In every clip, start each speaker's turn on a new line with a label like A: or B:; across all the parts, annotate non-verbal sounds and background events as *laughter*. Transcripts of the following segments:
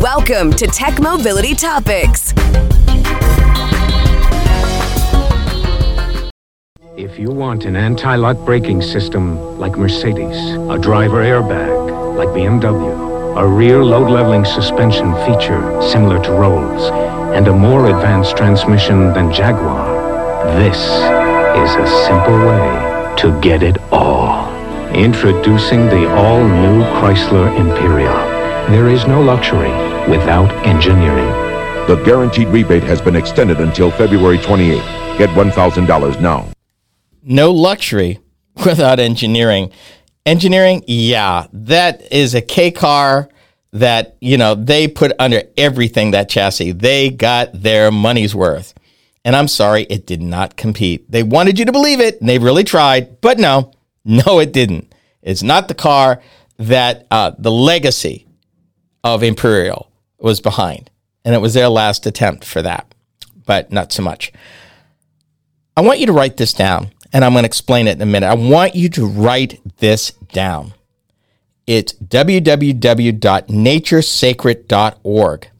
A: Welcome to Tech Mobility Topics.
B: If you want an anti-lock braking system like Mercedes, a driver airbag like BMW, a rear load-leveling suspension feature similar to Rolls, and a more advanced transmission than Jaguar, this is a simple way to get it all. Introducing the all-new Chrysler Imperial. There is no luxury without engineering.
C: The guaranteed rebate has been extended until February 28th. Get $1,000 now.
D: no luxury without engineering. Engineering, yeah, that is a K car that, you know, they put under everything that chassis. They got their money's worth. And I'm sorry, it did not compete. They wanted you to believe it, and they really tried, but no, no, it didn't. It's not the car that uh, the legacy of Imperial was behind. And it was their last attempt for that, but not so much. I want you to write this down, and I'm going to explain it in a minute. I want you to write this down. It's www.naturesacred.org.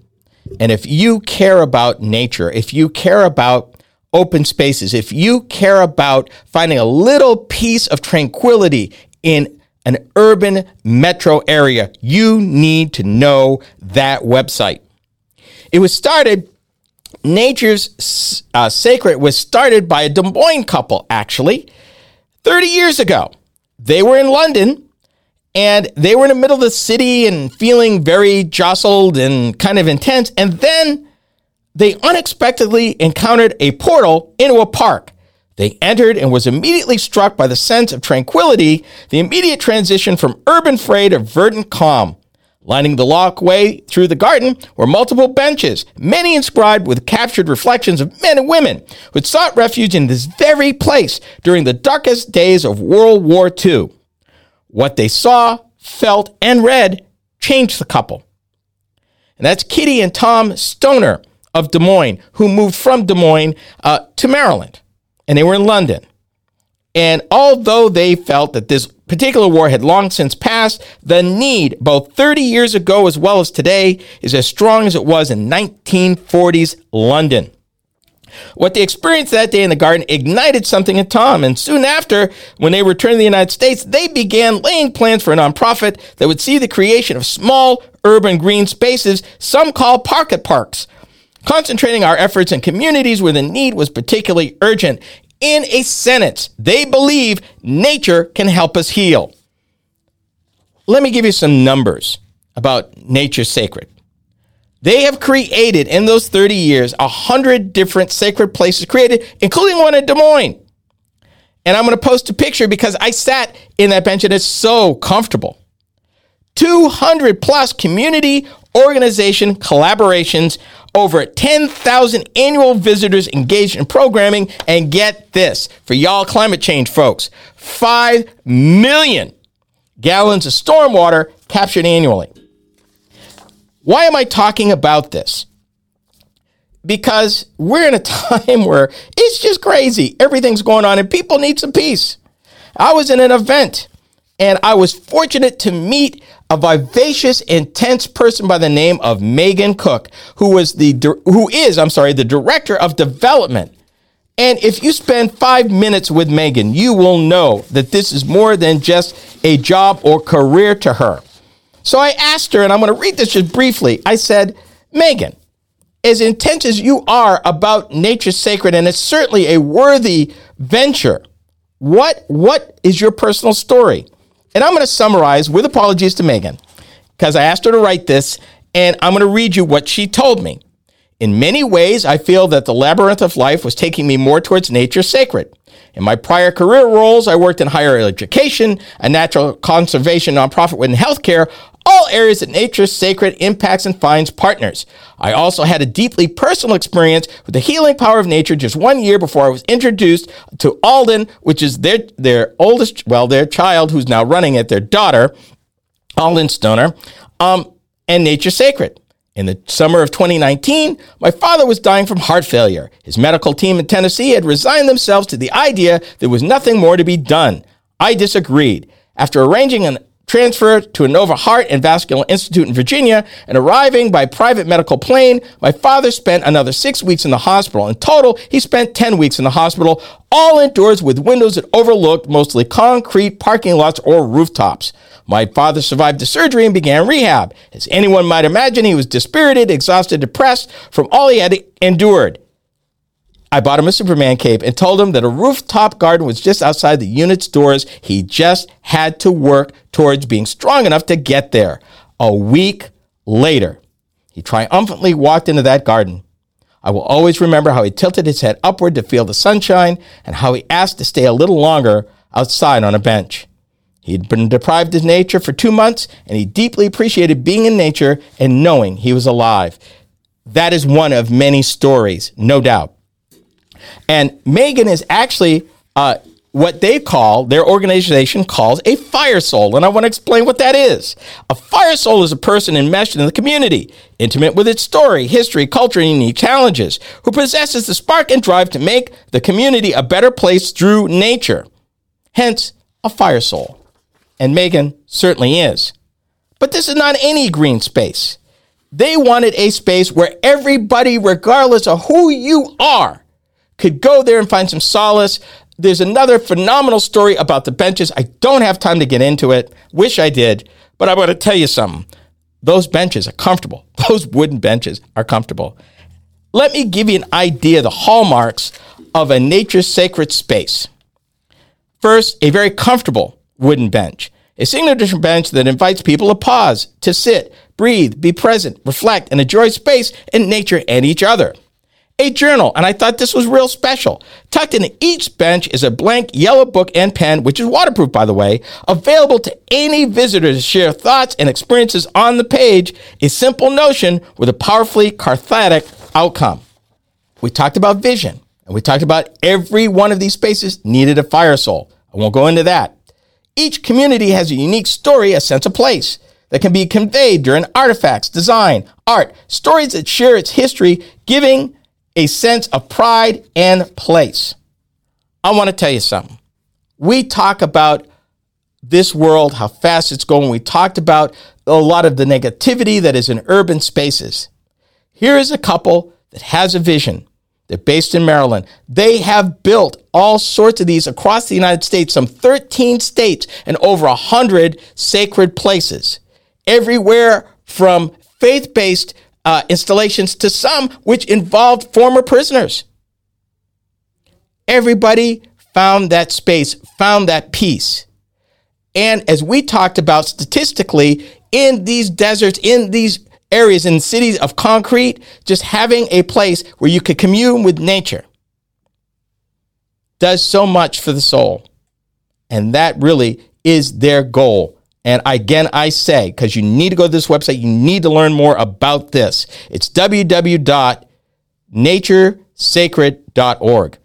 D: And if you care about nature, if you care about open spaces, if you care about finding a little piece of tranquility in an urban metro area, you need to know that website. It was started Nature's uh, Sacred was started by a Des Moines couple, actually, 30 years ago. They were in London and they were in the middle of the city and feeling very jostled and kind of intense. And then they unexpectedly encountered a portal into a park. They entered and was immediately struck by the sense of tranquility, the immediate transition from urban fray to verdant calm. Lining the walkway through the garden were multiple benches, many inscribed with captured reflections of men and women who had sought refuge in this very place during the darkest days of World War II. What they saw, felt, and read changed the couple. And that's Kitty and Tom Stoner of Des Moines, who moved from Des Moines uh, to Maryland. And they were in London. And although they felt that this particular war had long since passed, the need, both 30 years ago as well as today, is as strong as it was in 1940s London. What they experienced that day in the garden ignited something in Tom, and soon after, when they returned to the United States, they began laying plans for a nonprofit that would see the creation of small urban green spaces, some call pocket parks, concentrating our efforts in communities where the need was particularly urgent. In a sentence, they believe nature can help us heal. Let me give you some numbers about Nature Sacred. They have created in those 30 years a hundred different sacred places created, including one in Des Moines. And I'm going to post a picture because I sat in that bench and it's so comfortable. 200 plus community organization collaborations, over 10,000 annual visitors engaged in programming, and get this for y'all climate change folks 5 million gallons of stormwater captured annually. Why am I talking about this? Because we're in a *laughs* time where it's just crazy. Everything's going on and people need some peace. I was in an event and I was fortunate to meet a vivacious, intense person by the name of Megan Cook, who was the who is, I'm sorry, the director of development. And if you spend five minutes with Megan, you will know that this is more than just a job or career to her. So I asked her, and I'm going to read this just briefly. I said, Megan, as intense as you are about nature sacred, and it's certainly a worthy venture, what, what is your personal story? And I'm going to summarize with apologies to Megan because I asked her to write this, and I'm going to read you what she told me. In many ways, I feel that the labyrinth of life was taking me more towards nature sacred. In my prior career roles, I worked in higher education, a natural conservation nonprofit within healthcare, all areas of nature sacred impacts and finds partners. I also had a deeply personal experience with the healing power of nature just one year before I was introduced to Alden, which is their, their oldest, well, their child who's now running it, their daughter, Alden Stoner, um, and Nature Sacred. In the summer of 2019, my father was dying from heart failure. His medical team in Tennessee had resigned themselves to the idea there was nothing more to be done. I disagreed. After arranging a transferred to Inova Heart and Vascular Institute in Virginia, and arriving by private medical plane, my father spent another six weeks in the hospital. In total, he spent 10 weeks in the hospital, all indoors with windows that overlooked mostly concrete parking lots or rooftops. My father survived the surgery and began rehab. As anyone might imagine, he was dispirited, exhausted, depressed from all he had endured. I bought him a Superman cape and told him that a rooftop garden was just outside the unit's doors. He just had to work towards being strong enough to get there. A week later, he triumphantly walked into that garden. I will always remember how he tilted his head upward to feel the sunshine and how he asked to stay a little longer outside on a bench. He had been deprived of nature for two months and he deeply appreciated being in nature and knowing he was alive. That is one of many stories, no doubt. And Megan is actually uh, what they call, their organization calls a fire soul. And I want to explain what that is. A fire soul is a person enmeshed in the community, intimate with its story, history, culture, and unique challenges, who possesses the spark and drive to make the community a better place through nature. Hence, a fire soul. And Megan certainly is. But this is not any green space. They wanted a space where everybody, regardless of who you are, could go there and find some solace. There's another phenomenal story about the benches. I don't have time to get into it. Wish I did, but I want to tell you something. Those benches are comfortable. *laughs* Those wooden benches are comfortable. Let me give you an idea the hallmarks of a nature sacred space. First, a very comfortable wooden bench, a signature bench that invites people to pause, to sit, breathe, be present, reflect, and enjoy space and nature and each other a journal, and I thought this was real special. Tucked into each bench is a blank yellow book and pen, which is waterproof, by the way, available to any visitor to share thoughts and experiences on the page. A simple notion with a powerfully cathartic outcome. We talked about vision, and we talked about every one of these spaces needed a fire soul. I won't go into that. Each community has a unique story, a sense of place that can be conveyed during artifacts, design, art, stories that share its history, giving a sense of pride and place. I want to tell you something. We talk about this world, how fast it's going. We talked about a lot of the negativity that is in urban spaces. Here is a couple that has a vision. They're based in Maryland. They have built all sorts of these across the United States, some 13 states and over 100 sacred places. Everywhere from faith based uh, installations to some which involved former prisoners. Everybody found that space, found that peace. And as we talked about statistically, in these deserts, in these areas, in cities of concrete, just having a place where you could commune with nature does so much for the soul. And that really is their goal and again, I say, because you need to go to this website, you need to learn more about this. It's www.naturesacred.org.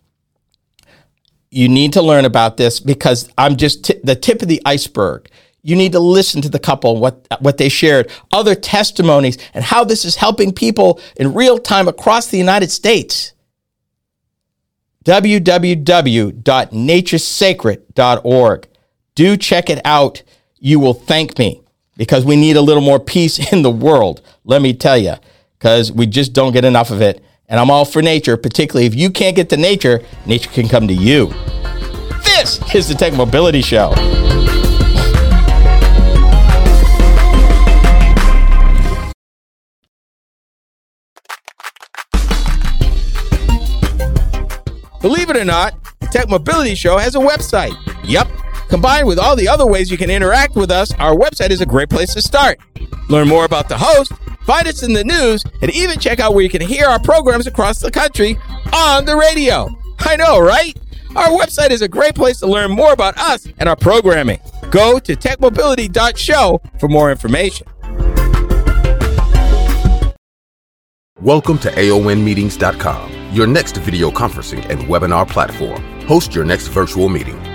D: You need to learn about this because I'm just t- the tip of the iceberg. You need to listen to the couple, what, what they shared, other testimonies, and how this is helping people in real time across the United States. www.naturesacred.org. Do check it out you will thank me because we need a little more peace *laughs* in the world. Let me tell you, because we just don't get enough of it. And I'm all for nature, particularly if you can't get to nature, nature can come to you. This is the Tech Mobility Show. Believe it or not, the Tech Mobility Show has a website. Yep Combined with all the other ways you can interact with us, our website is a great place to start. Learn more about the host, find us in the news, and even check out where you can hear our programs across the country on the radio. I know, right? Our website is a great place to learn more about us and our programming. Go to techmobility.show for more information.
E: Welcome to AONmeetings.com, your next video conferencing and webinar platform. Host your next virtual meeting